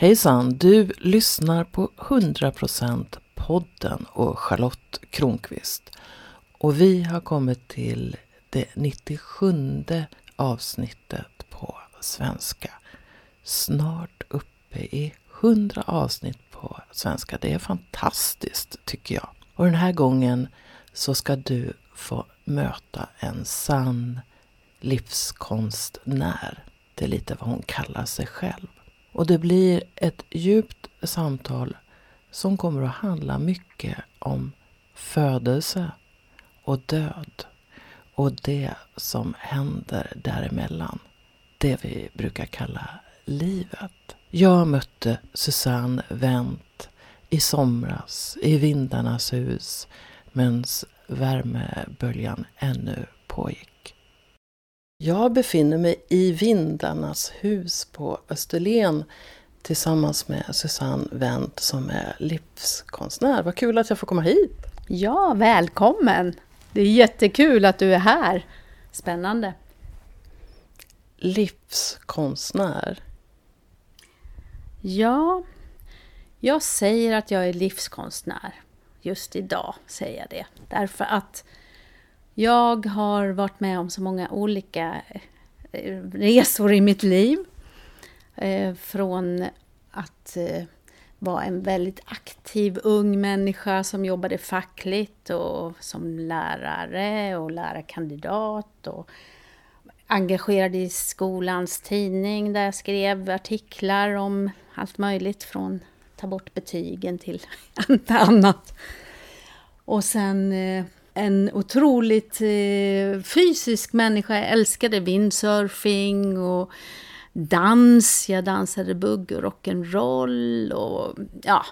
Hejsan! Du lyssnar på 100% podden och Charlotte Kronqvist. Och vi har kommit till det 97 avsnittet på svenska. Snart uppe i 100 avsnitt på svenska. Det är fantastiskt tycker jag. Och den här gången så ska du få möta en sann livskonstnär. Det är lite vad hon kallar sig själv. Och det blir ett djupt samtal som kommer att handla mycket om födelse och död och det som händer däremellan. Det vi brukar kalla livet. Jag mötte Susanne Wendt i somras i Vindarnas hus medan värmeböljan ännu pågick. Jag befinner mig i Vindarnas hus på Österlen tillsammans med Susanne Wendt som är livskonstnär. Vad kul att jag får komma hit! Ja, välkommen! Det är jättekul att du är här. Spännande. Livskonstnär? Ja, jag säger att jag är livskonstnär. Just idag säger jag det. Därför att jag har varit med om så många olika eh, resor i mitt liv. Eh, från att eh, vara en väldigt aktiv ung människa som jobbade fackligt och som lärare och lärarkandidat och engagerad i skolans tidning där jag skrev artiklar om allt möjligt från ta bort betygen till annat. Och sen en otroligt eh, fysisk människa. Jag älskade windsurfing och dans. Jag dansade bugg och rock'n'roll och ja,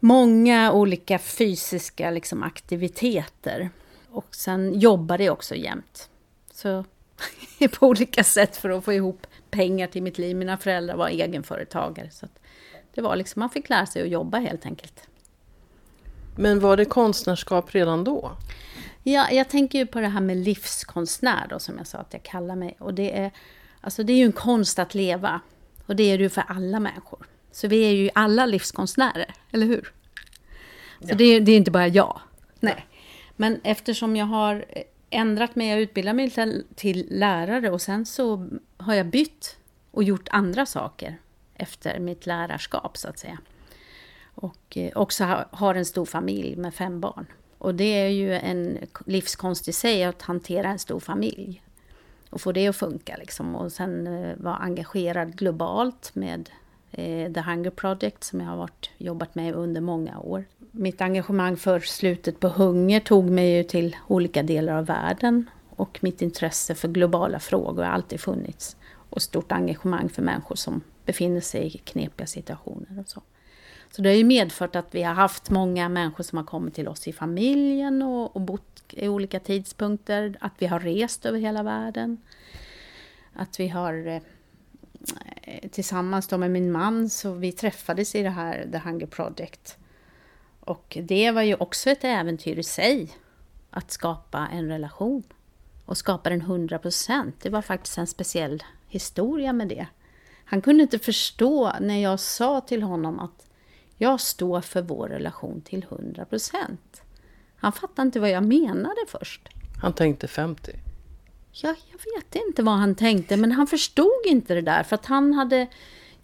många olika fysiska liksom, aktiviteter. Och sen jobbade jag också jämt. Så på olika sätt för att få ihop pengar till mitt liv. Mina föräldrar var egenföretagare. Så det var liksom, man fick lära sig att jobba helt enkelt. Men var det konstnärskap redan då? Ja, jag tänker ju på det här med livskonstnär då, som jag sa att jag kallar mig. Och det är, alltså det är ju en konst att leva. Och det är det ju för alla människor. Så vi är ju alla livskonstnärer, eller hur? Så ja. det, är, det är inte bara jag. Nej. Men eftersom jag har ändrat mig, jag utbildade mig till, till lärare och sen så har jag bytt och gjort andra saker efter mitt lärarskap så att säga. Och eh, också har en stor familj med fem barn. Och det är ju en livskonst i sig att hantera en stor familj. Och få det att funka liksom. Och sen eh, vara engagerad globalt med eh, The Hunger Project som jag har varit, jobbat med under många år. Mitt engagemang för slutet på hunger tog mig ju till olika delar av världen. Och mitt intresse för globala frågor har alltid funnits. Och stort engagemang för människor som befinner sig i knepiga situationer och så. Så det har ju medfört att vi har haft många människor som har kommit till oss i familjen och, och bott i olika tidpunkter. Att vi har rest över hela världen. Att vi har eh, tillsammans då med min man, så vi träffades i det här The Hunger Project. Och det var ju också ett äventyr i sig. Att skapa en relation. Och skapa den 100 procent. Det var faktiskt en speciell historia med det. Han kunde inte förstå när jag sa till honom att jag står för vår relation till 100 procent. Han fattade inte vad jag menade först. Han tänkte 50? Ja, jag vet inte vad han tänkte, men han förstod inte det där. För att han hade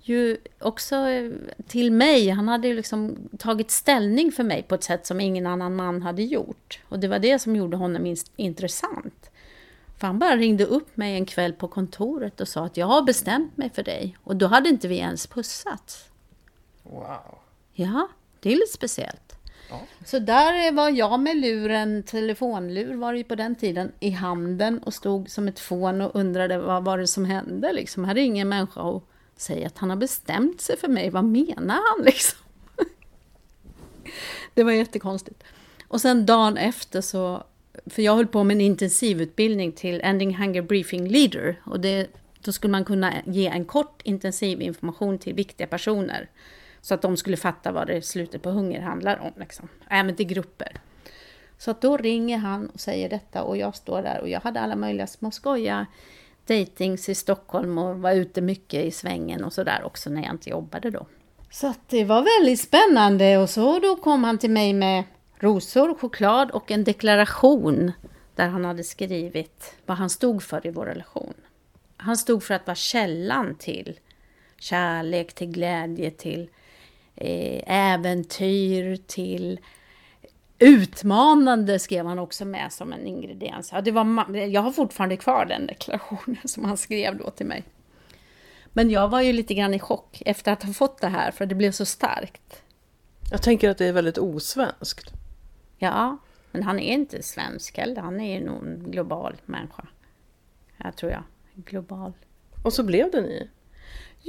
ju också eh, till mig, han hade ju liksom tagit ställning för mig på ett sätt som ingen annan man hade gjort. Och det var det som gjorde honom intressant. För han bara ringde upp mig en kväll på kontoret och sa att jag har bestämt mig för dig. Och då hade inte vi ens pussats. Wow. Ja, det är lite speciellt. Ja. Så där var jag med luren, telefonlur var det ju på den tiden, i handen och stod som ett fån och undrade vad var det som hände. Liksom. Här är ingen människa att säga att han har bestämt sig för mig. Vad menar han liksom? det var jättekonstigt. Och sen dagen efter så, för jag höll på med en intensivutbildning till Ending Hunger Briefing Leader. Och det, då skulle man kunna ge en kort intensiv information till viktiga personer så att de skulle fatta vad det slutet på hunger handlar om. Liksom. Äh, Även till grupper. Så att då ringer han och säger detta och jag står där och jag hade alla möjliga små skoja datings i Stockholm och var ute mycket i svängen och sådär också när jag inte jobbade då. Så att det var väldigt spännande och så då kom han till mig med rosor, choklad och en deklaration där han hade skrivit vad han stod för i vår relation. Han stod för att vara källan till kärlek, till glädje, till äventyr, till utmanande skrev han också med som en ingrediens. Ja, det var, jag har fortfarande kvar den deklarationen som han skrev då till mig. Men jag var ju lite grann i chock efter att ha fått det här, för det blev så starkt. Jag tänker att det är väldigt osvenskt. Ja, men han är inte svensk heller. Han är ju nog en global människa. Jag tror jag. Global. Och så blev det ni?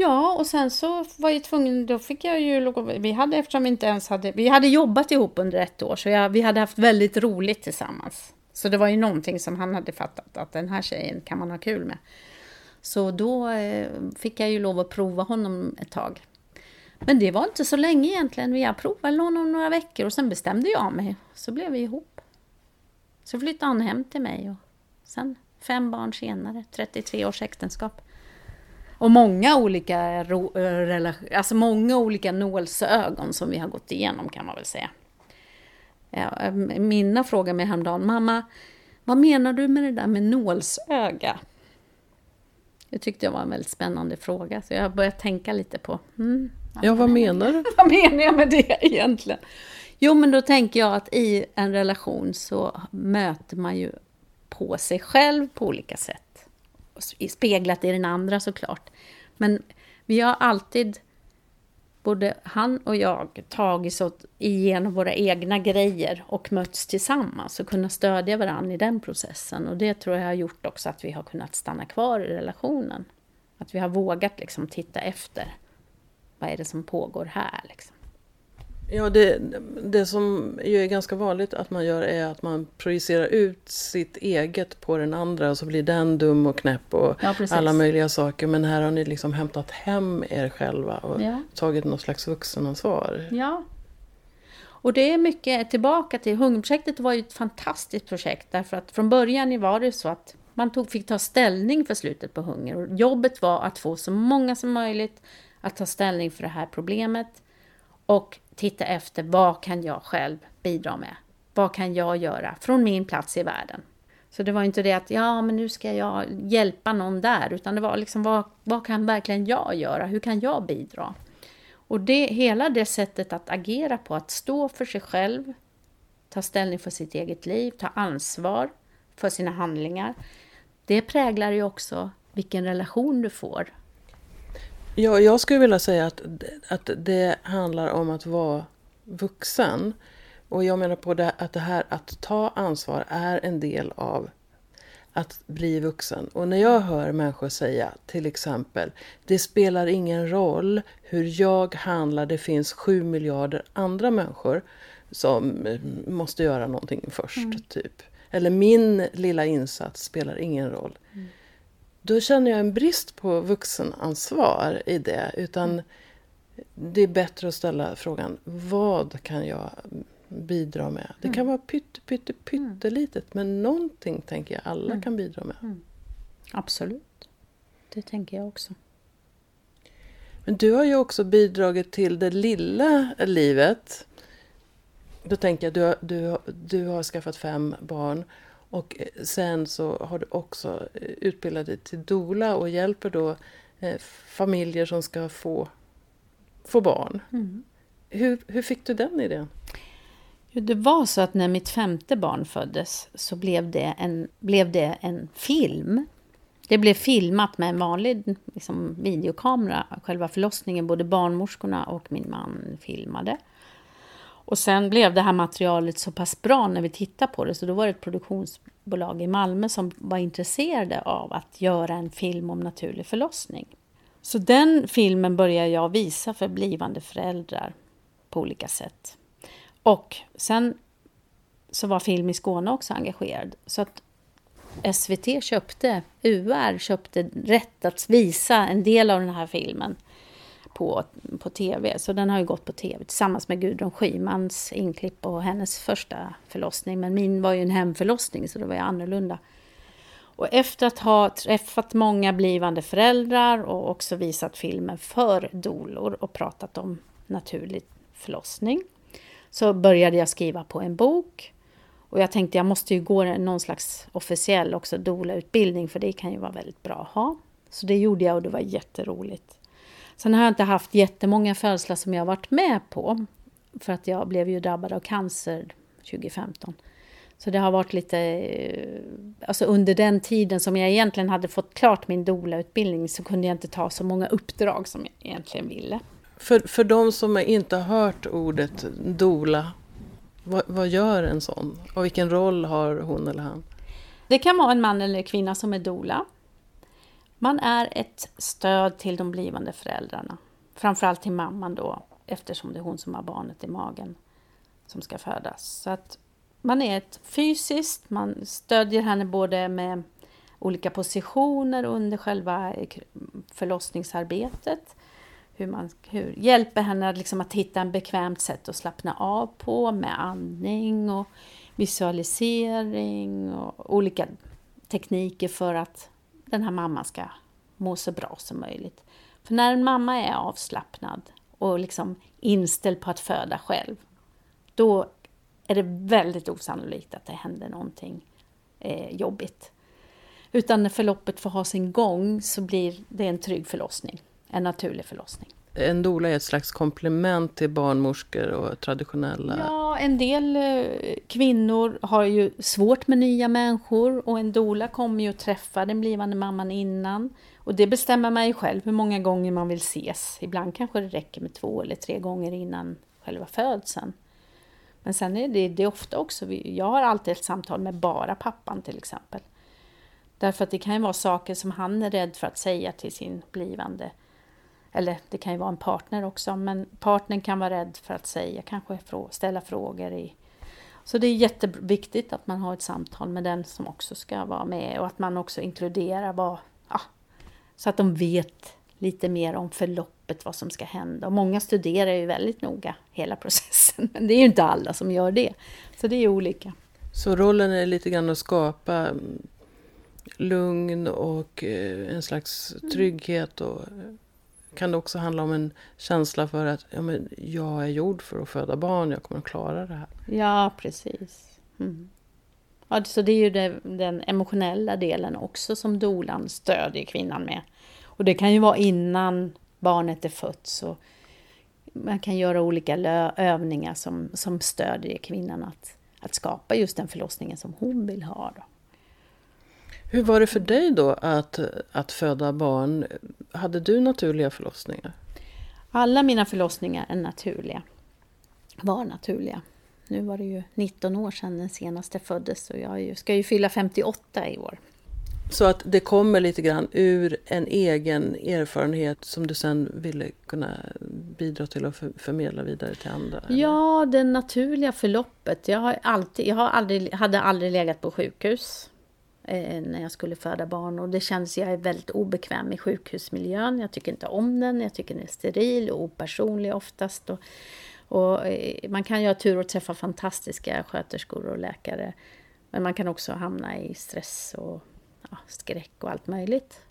Ja, och sen så var jag tvungen, då fick jag ju, vi hade eftersom vi inte ens hade, vi hade jobbat ihop under ett år, så jag, vi hade haft väldigt roligt tillsammans. Så det var ju någonting som han hade fattat, att den här tjejen kan man ha kul med. Så då eh, fick jag ju lov att prova honom ett tag. Men det var inte så länge egentligen. Jag provade honom några veckor och sen bestämde jag mig. Så blev vi ihop. Så flyttade han hem till mig och sen fem barn senare, 33 års äktenskap. Och många olika, alltså många olika nålsögon som vi har gått igenom kan man väl säga. Ja, Minna frågade mig häromdagen, mamma, vad menar du med det där med nålsöga? Det tyckte jag var en väldigt spännande fråga, så jag började tänka lite på... Mm, ja, vad menar du? vad menar jag med det egentligen? Jo, men då tänker jag att i en relation så möter man ju på sig själv på olika sätt speglat i den andra såklart. Men vi har alltid, både han och jag, tagit oss igenom våra egna grejer och mötts tillsammans och kunnat stödja varandra i den processen. Och det tror jag har gjort också att vi har kunnat stanna kvar i relationen. Att vi har vågat liksom titta efter. Vad är det som pågår här? Liksom. Ja, det, det som ju är ganska vanligt att man gör är att man projicerar ut sitt eget på den andra och så blir den dum och knäpp och ja, alla möjliga saker. Men här har ni liksom hämtat hem er själva och ja. tagit något slags vuxenansvar. Ja. Och det är mycket tillbaka till Hungerprojektet var ju ett fantastiskt projekt därför att från början var det så att man tog, fick ta ställning för slutet på hunger. Och jobbet var att få så många som möjligt att ta ställning för det här problemet. Och titta efter vad kan jag själv bidra med? Vad kan jag göra från min plats i världen? Så det var inte det att ja, men nu ska jag hjälpa någon där, utan det var liksom vad, vad kan verkligen jag göra? Hur kan jag bidra? Och det, hela det sättet att agera på, att stå för sig själv, ta ställning för sitt eget liv, ta ansvar för sina handlingar, det präglar ju också vilken relation du får Ja, jag skulle vilja säga att, att det handlar om att vara vuxen. Och jag menar på det, att det här att ta ansvar är en del av att bli vuxen. Och när jag hör människor säga till exempel Det spelar ingen roll hur jag handlar, det finns sju miljarder andra människor som måste göra någonting först. Mm. typ. Eller min lilla insats spelar ingen roll. Mm då känner jag en brist på vuxenansvar i det. Utan det är bättre att ställa frågan, vad kan jag bidra med? Det kan mm. vara pytte, pytte, pyttelitet, mm. men någonting tänker jag alla mm. kan bidra med. Mm. Absolut. Det tänker jag också. Men du har ju också bidragit till det lilla livet. Då tänker jag, du har, du, du har skaffat fem barn och eh, sen så har du också eh, utbildat dig till dola och hjälper då eh, familjer som ska få, få barn. Mm. Hur, hur fick du den idén? Det var så att när mitt femte barn föddes så blev det en, blev det en film. Det blev filmat med en vanlig liksom, videokamera, själva förlossningen. Både barnmorskorna och min man filmade. Och sen blev det här materialet så pass bra när vi tittade på det, så då var det ett produktionsbolag i Malmö som var intresserade av att göra en film om naturlig förlossning. Så den filmen började jag visa för blivande föräldrar på olika sätt. Och sen så var Film i Skåne också engagerad. Så att SVT köpte, UR köpte rätt att visa en del av den här filmen på, på tv. Så den har ju gått på tv tillsammans med Gudrun Schymans inklipp på hennes första förlossning. Men min var ju en hemförlossning så det var ju annorlunda. Och efter att ha träffat många blivande föräldrar och också visat filmen för dolor och pratat om naturlig förlossning så började jag skriva på en bok. Och jag tänkte jag måste ju gå någon slags officiell också doula-utbildning för det kan ju vara väldigt bra att ha. Så det gjorde jag och det var jätteroligt. Sen har jag inte haft jättemånga födslar som jag varit med på. För att jag blev ju drabbad av cancer 2015. Så det har varit lite... Alltså under den tiden som jag egentligen hade fått klart min doula-utbildning så kunde jag inte ta så många uppdrag som jag egentligen ville. För, för de som inte har hört ordet dola, vad, vad gör en sån? Och vilken roll har hon eller han? Det kan vara en man eller kvinna som är dola. Man är ett stöd till de blivande föräldrarna. Framförallt till mamman då, eftersom det är hon som har barnet i magen som ska födas. Så att man är ett fysiskt, man stödjer henne både med olika positioner under själva eh, förlossningsarbetet. Hur man hur, hjälper henne liksom att hitta en bekvämt sätt att slappna av på med andning och visualisering och olika tekniker för att den här mamman ska må så bra som möjligt. För när en mamma är avslappnad och liksom inställd på att föda själv, då är det väldigt osannolikt att det händer någonting eh, jobbigt. Utan när förloppet får ha sin gång så blir det en trygg förlossning, en naturlig förlossning. En doula är ett slags komplement till barnmorskor och traditionella... Ja, en del eh, kvinnor har ju svårt med nya människor och en doula kommer ju att träffa den blivande mamman innan. Och det bestämmer man ju själv hur många gånger man vill ses. Ibland kanske det räcker med två eller tre gånger innan själva födseln. Men sen är det, det är ofta också, jag har alltid ett samtal med bara pappan till exempel. Därför att det kan ju vara saker som han är rädd för att säga till sin blivande eller det kan ju vara en partner också, men partnern kan vara rädd för att säga, kanske ställa frågor i så det är jätteviktigt att man har ett samtal med den som också ska vara med och att man också inkluderar vad, ja, så att de vet lite mer om förloppet, vad som ska hända. Och många studerar ju väldigt noga hela processen, men det är ju inte alla som gör det. Så det är olika. Så rollen är lite grann att skapa mm, lugn och eh, en slags trygghet och eh, kan det också handla om en känsla för att ja, men jag är gjord för att föda barn, jag kommer att klara det här. Ja, precis. Mm. Ja, så det är ju det, den emotionella delen också som dolan stödjer kvinnan med. Och det kan ju vara innan barnet är fött. Så man kan göra olika övningar som, som stödjer kvinnan att, att skapa just den förlossningen som hon vill ha. Då. Hur var det för dig då att, att föda barn? Hade du naturliga förlossningar? Alla mina förlossningar är naturliga. Var naturliga. Nu var det ju 19 år sedan den senaste föddes och jag ska ju fylla 58 i år. Så att det kommer lite grann ur en egen erfarenhet som du sen ville kunna bidra till att förmedla vidare till andra? Eller? Ja, det naturliga förloppet. Jag, har alltid, jag har aldrig, hade aldrig legat på sjukhus eh, när jag skulle föda barn och det kändes, jag är väldigt obekväm i sjukhusmiljön. Jag tycker inte om den, jag tycker den är steril och opersonlig oftast. Och, och eh, man kan ju ha tur och träffa fantastiska sköterskor och läkare. Men man kan också hamna i stress och ja, skräck och allt möjligt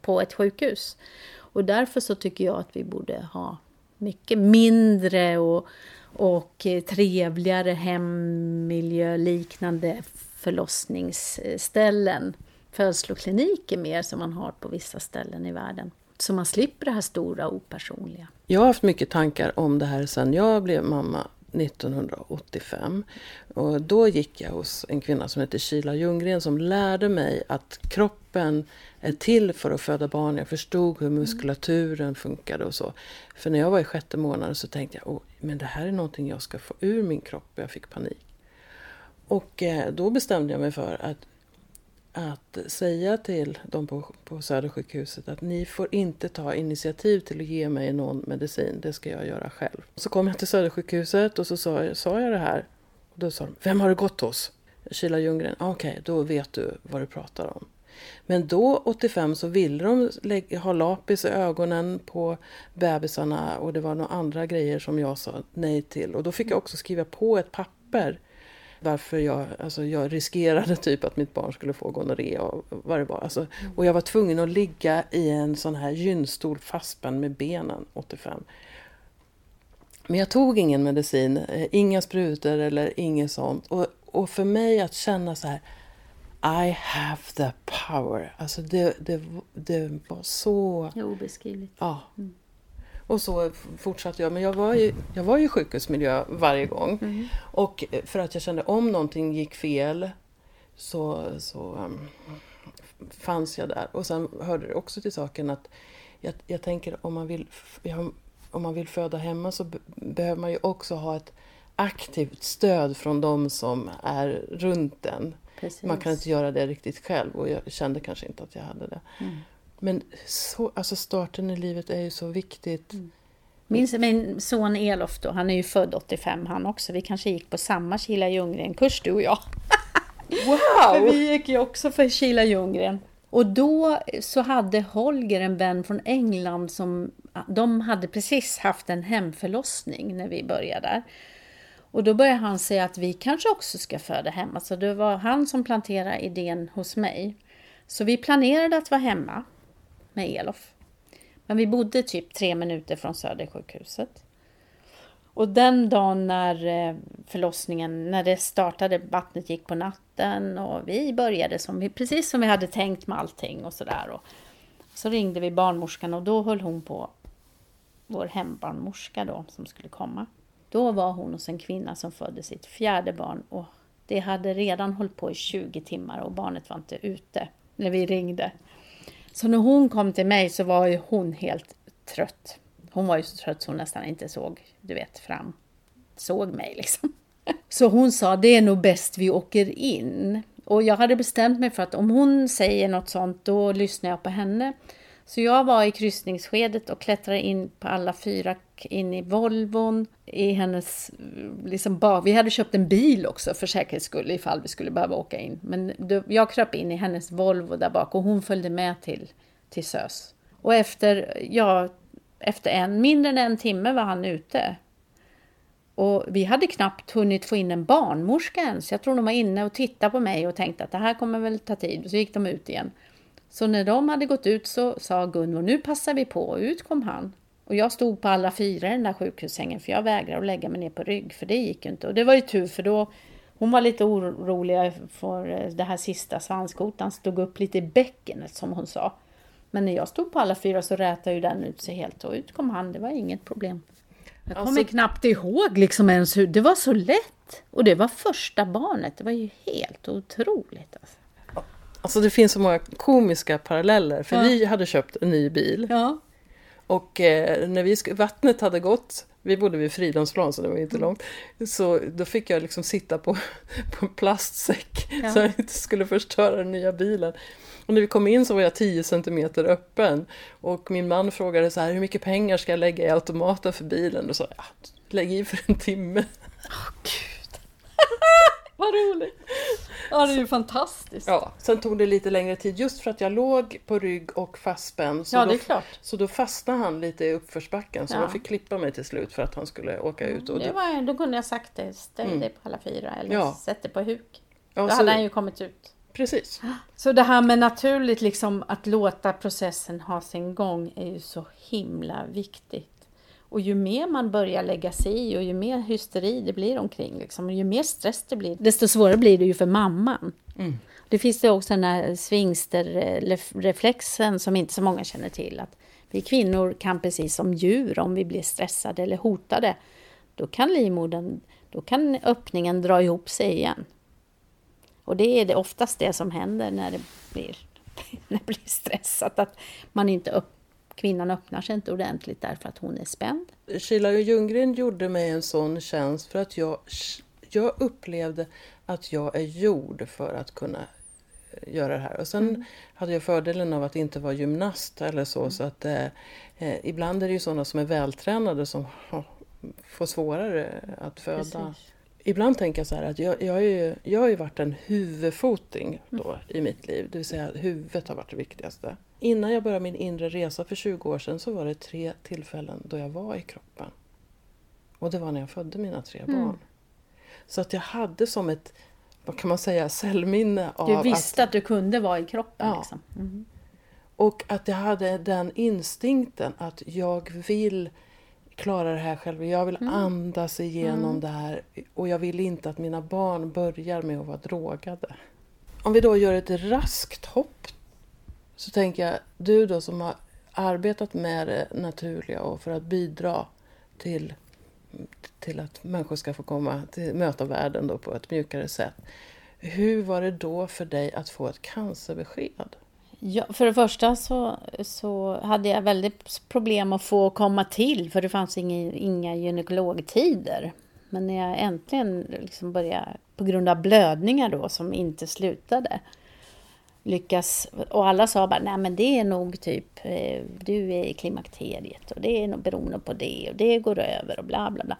på ett sjukhus. Och därför så tycker jag att vi borde ha mycket mindre och, och eh, trevligare hemmiljö-liknande förlossningsställen, födslokliniker mer som man har på vissa ställen i världen. Så man slipper det här stora opersonliga. Jag har haft mycket tankar om det här sen jag blev mamma 1985. Och då gick jag hos en kvinna som heter Kila Ljunggren som lärde mig att kroppen är till för att föda barn. Jag förstod hur muskulaturen funkade och så. För när jag var i sjätte månaden så tänkte jag, oh, men det här är någonting jag ska få ur min kropp. Jag fick panik. Och eh, då bestämde jag mig för att, att säga till dem på, på Södersjukhuset att ni får inte ta initiativ till att ge mig någon medicin, det ska jag göra själv. Så kom jag till Södersjukhuset och så sa, sa jag det här. Och då sa de, vem har du gått hos? Kila Ljunggren. Ah, okej, okay, då vet du vad du pratar om. Men då, 85, så ville de lägga, ha lapis i ögonen på bebisarna och det var några andra grejer som jag sa nej till. Och då fick jag också skriva på ett papper varför jag, alltså jag riskerade typ att mitt barn skulle få gonorré och vad det var. Alltså, och jag var tvungen att ligga i en sån här gynstol fastspänd med benen 85. Men jag tog ingen medicin, eh, inga sprutor eller inget sånt. Och, och för mig att känna så här I have the power. Alltså det, det, det var så... Obeskrivligt. Ja. Mm. Och så fortsatte jag. Men jag var ju, jag var i sjukhusmiljö varje gång. Mm. Och för att jag kände om någonting gick fel så, så um, fanns jag där. Och sen hörde det också till saken att jag, jag tänker om man, vill, om man vill föda hemma så behöver man ju också ha ett aktivt stöd från de som är runt en. Precis. Man kan inte göra det riktigt själv och jag kände kanske inte att jag hade det. Mm. Men så, alltså starten i livet är ju så viktigt. Mm. Min, min son Elof då, han är ju född 85 han också. Vi kanske gick på samma Kila Ljunggren-kurs du och jag. Wow! för vi gick ju också för Kila Ljunggren. Och då så hade Holger en vän från England som de hade precis haft en hemförlossning när vi började där. Och då började han säga att vi kanske också ska föda hemma. Så det var han som planterade idén hos mig. Så vi planerade att vara hemma med Elof. Men vi bodde typ tre minuter från Södersjukhuset. Och den dagen när eh, förlossningen, när det startade, vattnet gick på natten och vi började som vi, precis som vi hade tänkt med allting och sådär. Så ringde vi barnmorskan och då höll hon på, vår hembarnmorska då, som skulle komma. Då var hon hos en kvinna som födde sitt fjärde barn och det hade redan hållit på i 20 timmar och barnet var inte ute när vi ringde. Så när hon kom till mig så var ju hon helt trött. Hon var ju så trött så hon nästan inte såg, du vet, fram. Såg mig liksom. Så hon sa, det är nog bäst vi åker in. Och jag hade bestämt mig för att om hon säger något sånt, då lyssnar jag på henne. Så jag var i kryssningsskedet och klättrade in på alla fyra in i Volvon, i hennes, liksom bara, vi hade köpt en bil också för säkerhets skull ifall vi skulle behöva åka in. Men då, jag kröp in i hennes Volvo där bak och hon följde med till, till SÖS. Och efter, ja, efter en, mindre än en timme var han ute. Och vi hade knappt hunnit få in en barnmorska ens. Jag tror de var inne och tittade på mig och tänkte att det här kommer väl ta tid. Och så gick de ut igen. Så när de hade gått ut så sa Gunvor, nu passar vi på. Och ut kom han. Och jag stod på alla fyra i den där sjukhussängen för jag vägrade att lägga mig ner på rygg för det gick ju inte. Och det var ju tur för då hon var lite orolig för eh, det här sista svanskotan stod upp lite i bäckenet som hon sa. Men när jag stod på alla fyra så rätade ju den ut sig helt och ut kom han, det var inget problem. Jag kommer alltså, knappt ihåg liksom ens hur, det var så lätt. Och det var första barnet, det var ju helt otroligt. Alltså. Alltså det finns så många komiska paralleller, för ja. vi hade köpt en ny bil. Ja. Och eh, när vi, vattnet hade gått, vi bodde vid Fridhemsplan så det var inte mm. långt, så då fick jag liksom sitta på, på en plastsäck ja. så jag inte skulle förstöra den nya bilen. Och när vi kom in så var jag 10 cm öppen och min man frågade så här, hur mycket pengar ska jag lägga i automaten för bilen? Och så ja, lägg i för en timme. Oh, Gud. Vad roligt! Ja, det är ju fantastiskt. Ja, sen tog det lite längre tid just för att jag låg på rygg och fastspänd. Så ja, det är klart. Så då fastnade han lite i uppförsbacken så ja. de fick klippa mig till slut för att han skulle åka ut. Och det var, då kunde jag sagt det, ställ mm. dig på alla fyra eller ja. sätt dig på huk. Ja, då hade han ju kommit ut. Precis. Så det här med naturligt, liksom att låta processen ha sin gång är ju så himla viktigt. Och ju mer man börjar lägga sig i och ju mer hysteri det blir omkring, liksom, och ju mer stress det blir, desto svårare blir det ju för mamman. Mm. Det finns det också den här svingsterreflexen som inte så många känner till. Att vi kvinnor kan precis som djur, om vi blir stressade eller hotade, då kan livmodern, då kan öppningen dra ihop sig igen. Och det är det oftast det som händer när det blir, när det blir stressat, att man inte öppnar kvinnan öppnar sig inte ordentligt därför att hon är spänd. Sheila Ljunggren gjorde mig en sån tjänst för att jag, jag upplevde att jag är gjord för att kunna eh, göra det här. Och sen mm. hade jag fördelen av att inte vara gymnast eller så. Mm. så att eh, eh, Ibland är det ju sådana som är vältränade som får svårare att föda. Precis. Ibland tänker jag så här att jag, jag, är, jag har ju varit en huvudfoting då mm. i mitt liv. Det vill säga huvudet har varit det viktigaste. Innan jag började min inre resa för 20 år sedan så var det tre tillfällen då jag var i kroppen. Och det var när jag födde mina tre mm. barn. Så att jag hade som ett, vad kan man säga, cellminne av Du visste att, att, du kunde vara i kroppen. Ja. Liksom. Mm. Och att jag hade den instinkten att jag vill klara det här själv. Jag vill Mm. andas igenom det här och jag vill inte att mina barn börjar med att vara drogade. Om vi då gör ett raskt hopp så tänker jag, du då som har arbetat med det naturliga och för att bidra till, till att människor ska få komma till möta världen då på ett mjukare sätt. Hur var det då för dig att få ett cancerbesked? Ja, för det första så, så hade jag väldigt problem att få komma till för det fanns inga, inga gynekologtider. Men när jag äntligen liksom började, på grund av blödningar då som inte slutade, lyckas... Och alla sa bara, nej men det är nog typ, eh, du är i klimakteriet och det är nog beroende på det och det går över och bla bla bla.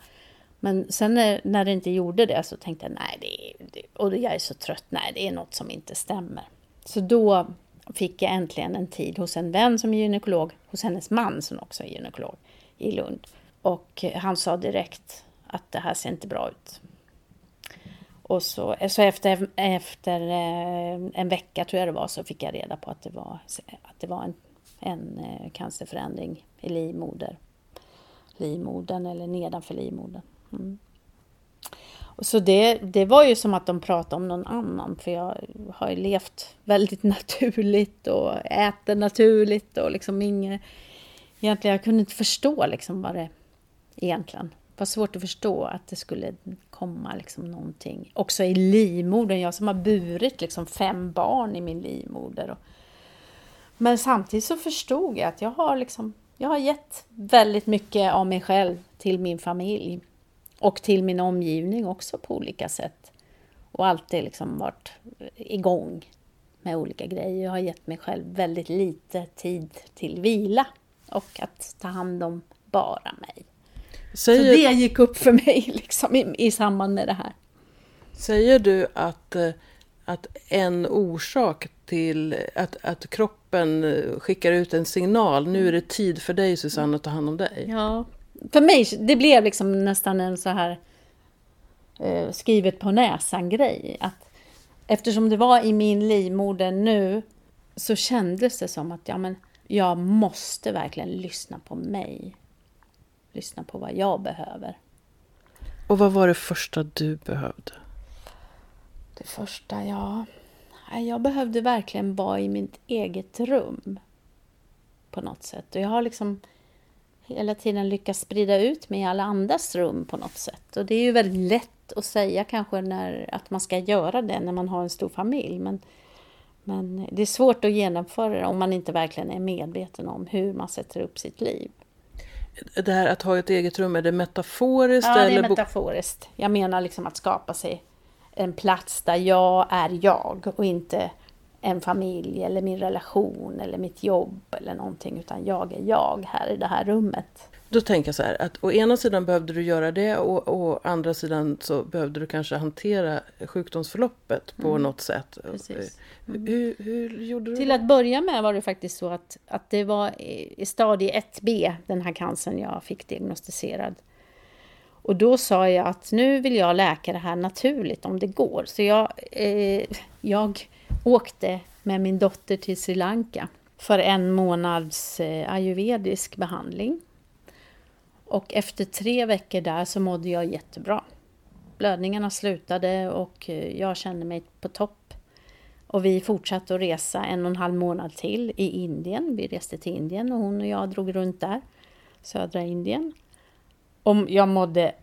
Men sen när, när det inte gjorde det så tänkte jag, nej det är, det, och jag är så trött, nej det är något som inte stämmer. Så då fick jag äntligen en tid hos en vän som är gynekolog, hos hennes man som också är gynekolog i Lund. Och han sa direkt att det här ser inte bra ut. Och så, så efter, efter eh, en vecka tror jag det var så fick jag reda på att det var, att det var en, en eh, cancerförändring i livmoder. Livmodern eller nedanför livmodern. Mm. Och så det, det var ju som att de pratade om någon annan för jag har ju levt väldigt naturligt och äter naturligt och liksom inget... Egentligen, jag kunde inte förstå liksom vad det egentligen var svårt att förstå att det skulle komma liksom någonting. Också i livmodern, jag som har burit liksom fem barn i min livmoder. Och, men samtidigt så förstod jag att jag har, liksom, jag har gett väldigt mycket av mig själv till min familj. Och till min omgivning också på olika sätt. Och alltid liksom varit igång med olika grejer. Jag har gett mig själv väldigt lite tid till vila. Och att ta hand om bara mig. Säger, Så det gick upp för mig liksom, i, i samband med det här. säger du att, eh, att en orsak till att, att kroppen eh, skickar ut en signal, nu är det tid för dig Susanne att ta hand om dig? Ja, för mig det blev liksom nästan en så här eh, skrivet på näsan grej. Att eftersom det var i min livmoder nu så kändes det som att ja, men jag måste verkligen lyssna på mig. Lyssna på vad jag behöver. Och vad var det första du behövde? Det första, ja... Jag behövde verkligen vara i mitt eget rum. På något sätt. Och jag har liksom hela tiden lyckats sprida ut mig i alla andras rum på något sätt. Och det är ju väldigt lätt att säga kanske när, att man ska göra det när man har en stor familj. Men, men det är svårt att genomföra det om man inte verkligen är medveten om hur man sätter upp sitt liv. Det här att ha ett eget rum, är det metaforiskt? Ja, det är metaforiskt. Jag menar liksom att skapa sig en plats där jag är jag och inte en familj eller min relation eller mitt jobb eller någonting utan jag är jag här i det här rummet. Då tänker jag så här att å ena sidan behövde du göra det och å andra sidan så behövde du kanske hantera sjukdomsförloppet på något sätt. Mm. Precis. Hur, hur gjorde du Till att börja med var det faktiskt så att, att det var i i stadie 1B, den här cancern jag fick diagnostiserad. Och då sa jag att nu vill jag läka det här naturligt om det går. Så jag, eh, jag åkte med min dotter till Sri Lanka för en månads eh, ayurvedisk behandling. Och efter tre veckor där så mådde jag jättebra. Blödningarna slutade och eh, jag kände mig på topp. Och vi fortsatte att resa en och en halv månad till i Indien. Vi reste till Indien och hon och jag drog runt där, södra Indien. Och jag mådde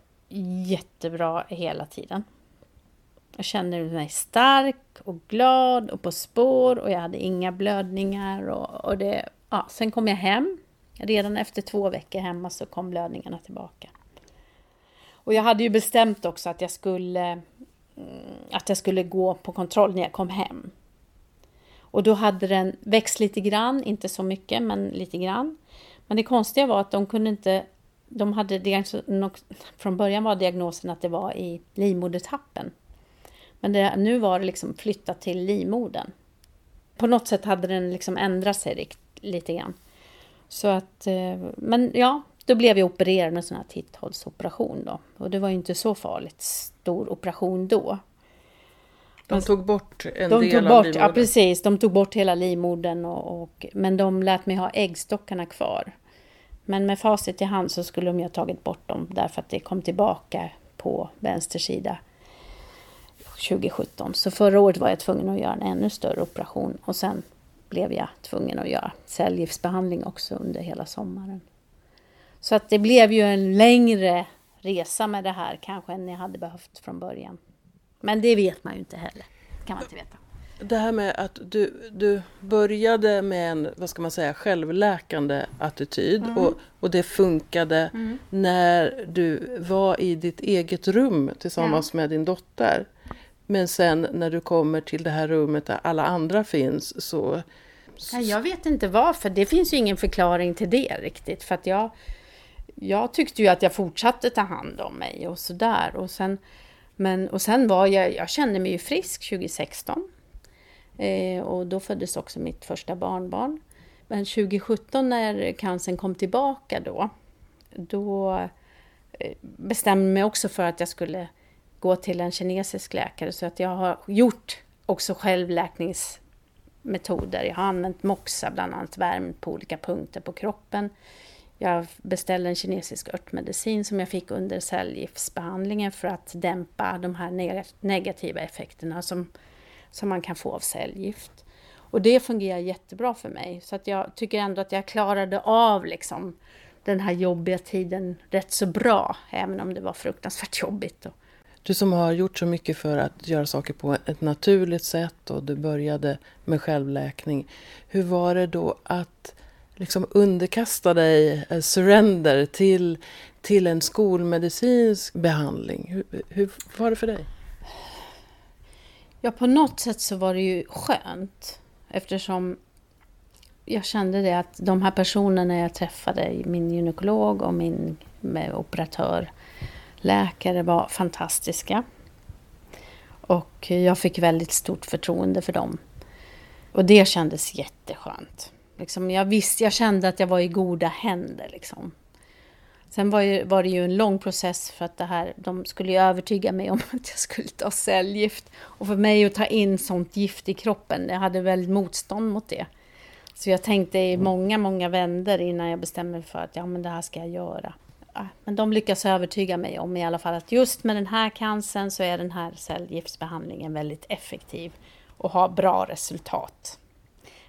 jättebra hela tiden. Jag kände mig stark och glad och på spår och jag hade inga blödningar. Och, och det, ja, sen kom jag hem. Redan efter två veckor hemma så kom blödningarna tillbaka. Och jag hade ju bestämt också att jag skulle, mm, att jag skulle gå på kontroll när jag kom hem. Och då hade den växt lite grann, inte så mycket, men lite grann. Men det konstiga var att de kunde inte... De hade diagnos, från början var diagnosen att det var i livmodertappen. Men det, nu var det liksom flyttat till livmodern. På något sätt hade den liksom ändrat sig rikt, lite grann. Så att, eh, men ja, då blev jag opererad med sån här titthålsoperation då. Och det var ju inte så farligt stor operation då. De tog bort en de del tog av bort, livmodern? Ja, precis. De tog bort hela livmodern. Och, och, men de lät mig ha äggstockarna kvar. Men med facit i hand så skulle de ju ha tagit bort dem därför att det kom tillbaka på vänster sida 2017. Så förra året var jag tvungen att göra en ännu större operation och sen blev jag tvungen att göra cellgiftsbehandling också under hela sommaren. Så att det blev ju en längre resa med det här kanske än jag hade behövt från början. Men det vet man ju inte heller. kan man inte veta. Det här med att du, du började med en, vad ska man säga, självläkande attityd Mm. och, och det funkade när du var i ditt eget rum tillsammans med din dotter. Men sen när du kommer till det här rummet där alla andra finns så... Nej, jag vet inte varför. Det finns ju ingen förklaring till det riktigt. För att jag, jag tyckte ju att jag fortsatte ta hand om mig och sådär. Och sen, men, och sen var jag, jag kände mig ju frisk 2016. Eh, och då föddes också mitt första barnbarn. Men 2017 när cancern kom tillbaka då, då eh, bestämde jag mig också för att jag skulle gå till en kinesisk läkare. Så att jag har gjort också självläkningsmetoder. Jag har använt moxa, bland annat värmt på olika punkter på kroppen. Jag beställde en kinesisk örtmedicin som jag fick under cellgiftsbehandlingen för att dämpa de här negativa effekterna som, som man kan få av cellgift. Och det fungerar jättebra för mig. Så att jag tycker ändå att jag klarade av liksom den här jobbiga tiden rätt så bra, även om det var fruktansvärt jobbigt. Och, du som har gjort så mycket för att göra saker på ett naturligt sätt och du började med självläkning. Hur var det då att liksom underkasta dig, eh, surrender, till, till en skolmedicinsk behandling? Hur, hur var det för dig? Ja, på något sätt så var det ju skönt eftersom jag kände det att de här personerna jag träffade, min gynekolog och min med operatör, läkare var fantastiska. Och jag fick väldigt stort förtroende för dem. Och det kändes jätteskönt. Liksom jag, visste, jag kände att jag var i goda händer. Liksom. Sen var, ju, var det ju en lång process för att det här, de skulle ju övertyga mig om att jag skulle ta cellgift. Och för mig att ta in sånt gift i kroppen, jag hade väldigt motstånd mot det. Så jag tänkte i många, många vänder innan jag bestämde mig för att ja, men det här ska jag göra. Men de lyckas övertyga mig om i alla fall att just med den här cancern så är den här cellgiftsbehandlingen väldigt effektiv och har bra resultat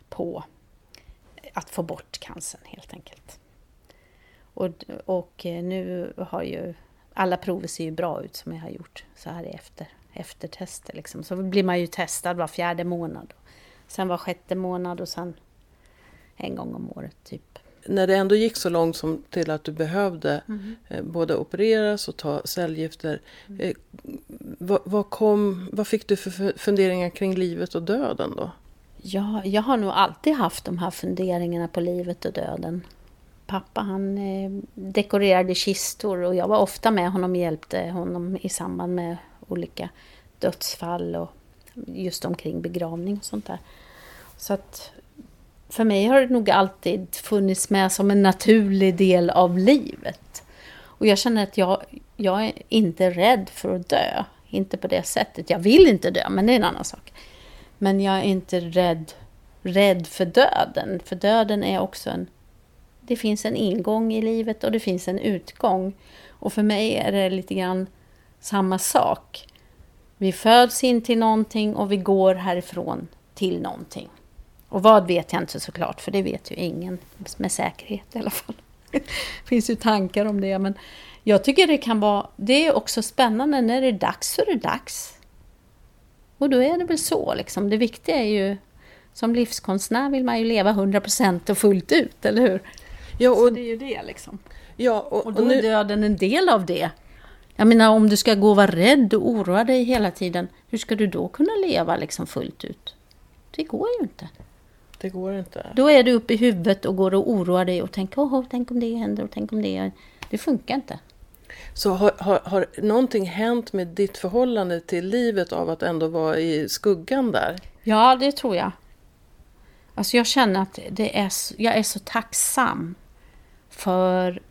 på att få bort cancern helt enkelt. Och, och eh, nu har ju alla prover ser ju bra ut som jag har gjort så här i efter, eftertester. Liksom. Så blir man ju testad var fjärde månad. Sen var sjätte månad och sen en gång om året typ. När det ändå gick så långt som till att du behövde eh, både opereras och ta cellgifter. Eh, vad, vad, kom, vad fick du för fu- funderingar kring livet och döden då? Ja, jag har nog alltid haft de här funderingarna på livet och döden. Pappa han eh, dekorerade kistor och jag var ofta med honom och hjälpte honom i samband med olika dödsfall och just omkring begravning och sånt där. Så att för mig har det nog alltid funnits med som en naturlig del av livet. Och jag känner att jag, jag är inte rädd för att dö. Inte på det sättet. Jag vill inte dö, men det är en annan sak. Men jag är inte rädd, rädd för döden. För döden är också en... Det finns en ingång i livet och det finns en utgång. Och för mig är det lite grann samma sak. Vi föds in till någonting och vi går härifrån till någonting. Och vad vet jag inte såklart, för det vet ju ingen med säkerhet i alla fall. Det finns ju tankar om det, men jag tycker det kan vara... Det är också spännande, när det är dags så är det dags. Och då är det väl så liksom. Det viktiga är ju... Som livskonstnär vill man ju leva 100% och fullt ut, eller hur? Ja, Så och, det är ju det liksom. ja, och, Och och då är nu, döden en del av det. Jag menar om du ska gå och vara rädd och oroa dig hela tiden, hur ska du då kunna leva liksom fullt ut? Det går ju inte. Det går inte. Då är du uppe i huvudet och går och oroar dig och tänker åh, tänk om det händer och tänk om det... Det funkar inte. Så har, har, har någonting hänt med ditt förhållande till livet av att ändå vara i skuggan där? Ja, det tror jag. Alltså jag känner att det är, jag är så tacksam för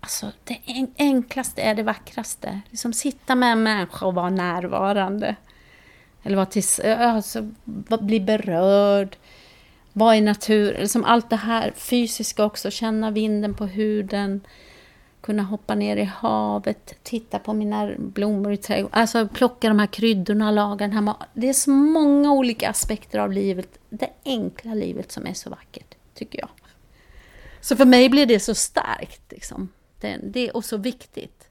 Alltså det enklaste är det vackraste. Liksom sitta med en människa och vara närvarande. Eller vara till, alltså, bli berörd. Vara i naturen. Liksom allt det här fysiska också. Känna vinden på huden. Kunna hoppa ner i havet. Titta på mina blommor i trädgården. Alltså plocka de här kryddorna, laga den här maten. Det är så många olika aspekter av livet. Det enkla livet som är så vackert, tycker jag. Så för mig blir det så starkt. Liksom. Det, det är så viktigt.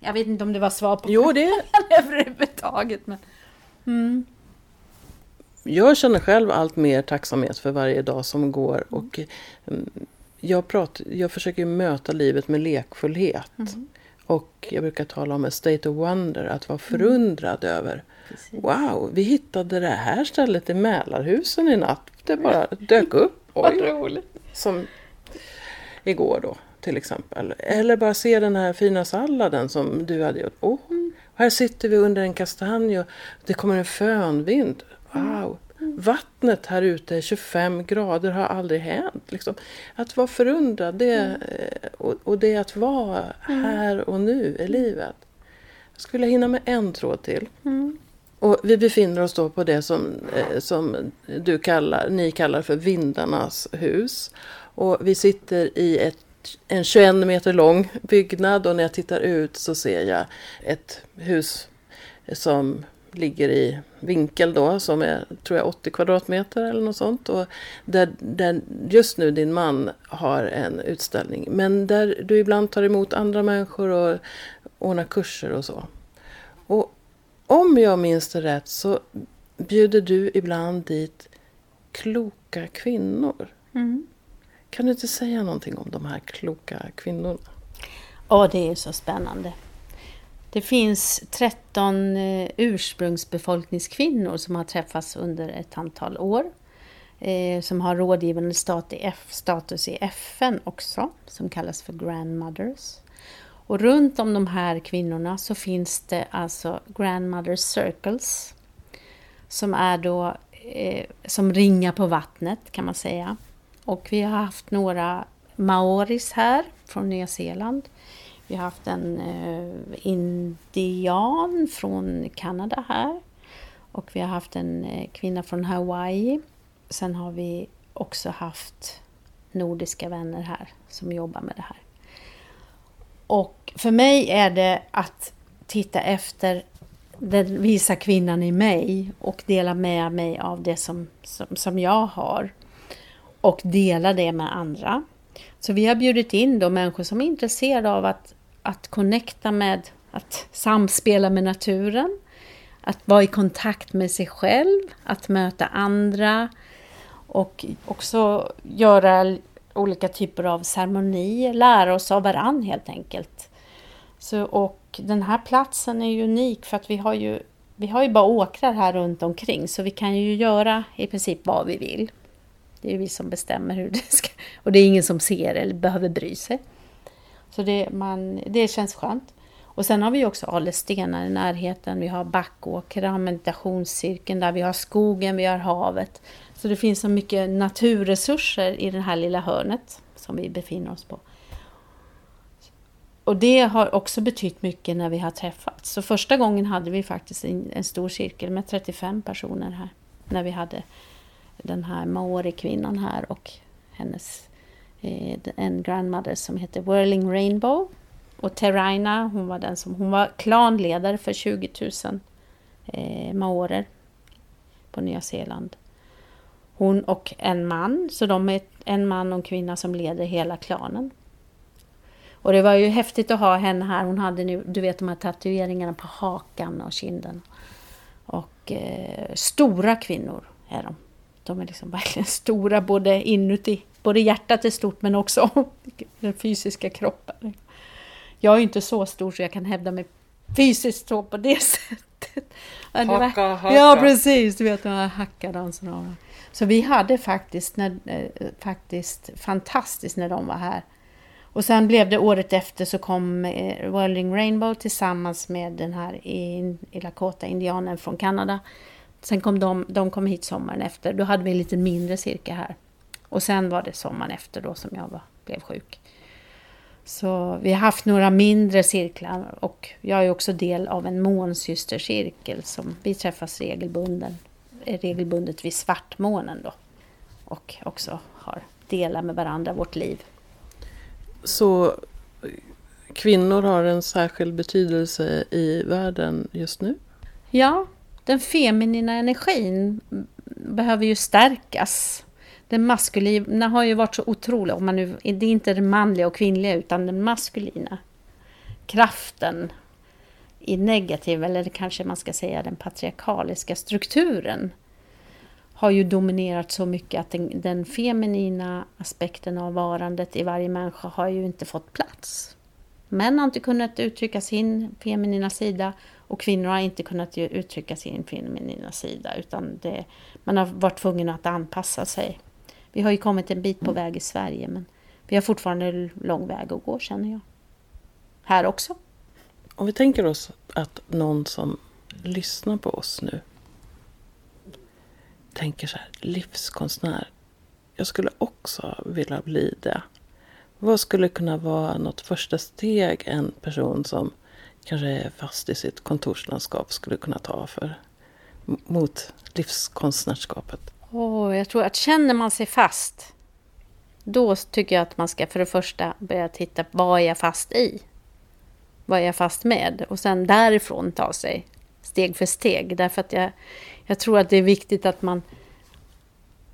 Jag vet inte om det var svar på jo, det... överhuvudtaget. Men... Mm. Jag känner själv allt mer tacksamhet för varje dag som går. Och mm, jag, pratar, jag försöker möta livet med lekfullhet. Mm. Och jag brukar tala om a state of wonder, att vara mm. förundrad mm. över. Precis. Wow, vi hittade det här stället i Mälarhusen i natt. Det bara dök upp. Oj. Vad roligt. Som igår då till exempel. Eller bara se den här fina salladen som du hade gjort. Oh, mm. Här sitter vi under en kastanj och det kommer en fönvind. Wow! Mm. Vattnet här ute är 25 grader, har aldrig hänt. Liksom. Att vara förundrad, det, mm. Eh, och, och det att vara mm. här och nu i livet. Jag skulle hinna med en tråd till. Mm. Och vi befinner oss då på det som, eh, som du kallar, ni kallar för vindarnas hus. Och vi sitter i ett en 21 meter lång byggnad och när jag tittar ut så ser jag ett hus som ligger i vinkel då som är tror jag 80 kvadratmeter eller något sånt. Och där, där just nu din man har en utställning men där du ibland tar emot andra människor och ordnar kurser och så. Och om jag minns det rätt så bjuder du ibland dit kloka kvinnor. Mm. Kan du inte säga någonting om de här kloka kvinnorna? Ja, det är så spännande. Det finns 13 eh, ursprungsbefolkningskvinnor som har träffats under ett antal år. Eh, som har rådgivande status i FN också, som kallas för grandmothers. Och runt om de här kvinnorna så finns det alltså grandmothers circles. Som är då eh, som ringar på vattnet kan man säga. Och vi har haft några maoris här från Nya Zeeland. Vi har haft en eh, indian från Kanada här. Och vi har haft en eh, kvinna från Hawaii. Sen har vi också haft nordiska vänner här som jobbar med det här. Och för mig är det att titta efter den visa kvinnan i mig och dela med mig av det som, som, som jag har och dela det med andra. Så vi har bjudit in då människor som är intresserade av att, att connecta med, att samspela med naturen, att vara i kontakt med sig själv, att möta andra och också göra olika typer av ceremonier, lära oss av varann helt enkelt. Så, och den här platsen är ju unik för att vi har ju, vi har ju bara åkrar här runt omkring så vi kan ju göra i princip vad vi vill. Det är vi som bestämmer hur det ska... Och det är ingen som ser eller behöver bry sig. Så det, man, det känns skönt. Och sen har vi också Alestenar i närheten. Vi har backåkrar, meditationscirkeln där. Vi har skogen, vi har havet. Så det finns så mycket naturresurser i det här lilla hörnet som vi befinner oss på. Och det har också betytt mycket när vi har träffats. Så första gången hade vi faktiskt en, en stor cirkel med 35 personer här. När vi hade den här Maori-kvinnan här och hennes Eh, en grandmother som heter Whirling Rainbow. Och Teraina, hon var den som hon var klanledare för 20 000 eh, maorer på Nya Zeeland. Hon och en man, så de är en man och en kvinna som leder hela klanen. Och det var ju häftigt att ha henne här. Hon hade nu, du vet de här tatueringarna på hakan och kinden. Och eh, stora kvinnor är de. De är liksom verkligen stora både inuti, både hjärtat är stort men också den fysiska kroppen. Jag är inte så stor så jag kan hävda mig fysiskt så på det sättet. Hacka, hacka. Ja precis, du vet de här hackadanserna. Så vi hade faktiskt, när, eh, faktiskt fantastiskt när de var här. Och sen blev det året efter så kom eh, Whirling Rainbow tillsammans med den här Lakota-indianen från Kanada Sen kom de, de kom hit sommaren efter. Då hade vi en lite mindre cirkel här. Och sen var det sommaren efter då som jag var, blev sjuk. Så vi har haft några mindre cirklar och jag är också del av en månsystercirkel som vi träffas regelbunden, regelbundet vid svartmånen då. Och också har delar med varandra vårt liv. Så kvinnor har en särskild betydelse i världen just nu? Ja, den feminina energin behöver ju stärkas. Den maskulina har ju varit så otrolig, om man nu, det är inte den manliga och kvinnliga utan den maskulina kraften i negativ, eller kanske man ska säga den patriarkaliska strukturen har ju dominerat så mycket att den, den feminina aspekten av varandet i varje människa har ju inte fått plats. Män har inte kunnat uttrycka sin feminina sida och kvinnor har inte kunnat uttrycka sin feminina sida utan det, man har varit tvungen att anpassa sig. Vi har ju kommit en bit på väg i Sverige men vi har fortfarande lång väg att gå känner jag. Här också. Om vi tänker oss att någon som lyssnar på oss nu tänker så här, livskonstnär. Jag skulle också vilja bli det. Vad skulle kunna vara något första steg en person som kanske är fast i sitt kontorslandskap skulle kunna ta för mot livskonstnärskapet? Oh, jag tror att känner man sig fast, då tycker jag att man ska för det första börja titta på vad är jag fast i? Vad är jag fast med? Och sen därifrån ta sig steg för steg. Därför att jag, jag tror att det är viktigt att man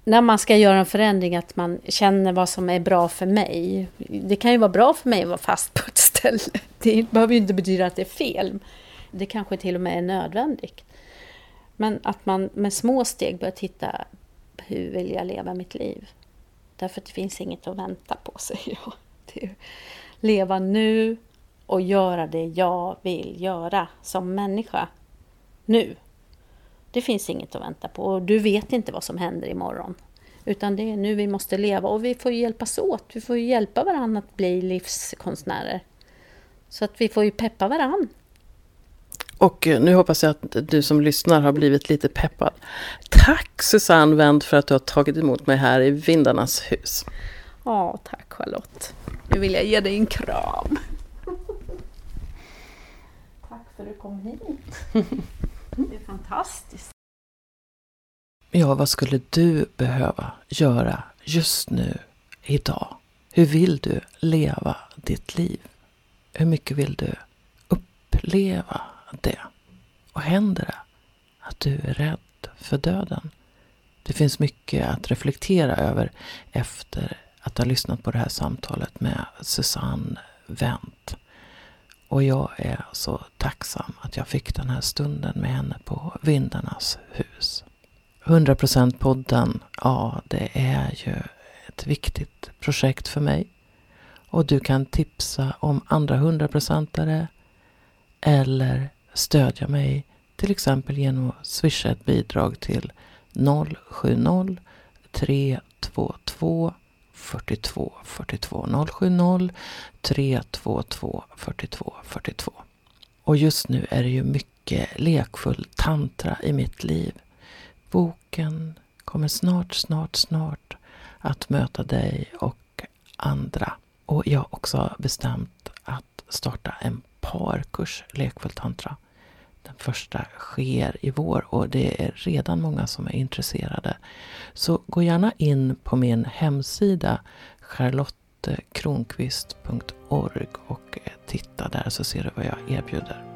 när man ska göra en förändring att man känner vad som är bra för mig. Det kan ju vara bra för mig att vara fast på ett ställe. Det behöver ju inte betyda att det är fel. Det kanske till och med är nödvändigt. Men att man med små steg börjar titta hur vill jag leva mitt liv? Därför att det finns inget att vänta på, säger jag. Det är leva nu och göra det jag vill göra som människa. Nu. Det finns inget att vänta på och du vet inte vad som händer imorgon. Utan det är nu vi måste leva och vi får hjälpas åt. Vi får hjälpa varandra att bli livskonstnärer. Så att vi får ju peppa varandra. Och eh, nu hoppas jag att du som lyssnar har blivit lite peppad. Tack Susanne Wendt för att du har tagit emot mig här i Vindarnas hus. Ja, tack Charlotte. Nu vill jag ge dig en kram. Tack för att du kom hit. Det är fantastiskt. Ja, vad skulle du behöva göra just nu, idag? Hur vill du leva ditt liv? Hur mycket vill du uppleva det? Och händer det att du är rädd för döden? Det finns mycket att reflektera över efter att ha lyssnat på det här samtalet med Susanne Wendt. Och jag är så tacksam att jag fick den här stunden med henne på Vindarnas hus. 100% podden, ja det är ju ett viktigt projekt för mig. Och du kan tipsa om andra 100%are eller stödja mig till exempel genom att swisha ett bidrag till 070 322 42 42 070 322 42 42. Och just nu är det ju mycket lekfull tantra i mitt liv. Boken kommer snart, snart, snart att möta dig och andra. Och jag har också bestämt att starta en parkurs, lekfull tantra. Den första sker i vår och det är redan många som är intresserade. Så gå gärna in på min hemsida charlottekronqvist.org och titta där så ser du vad jag erbjuder.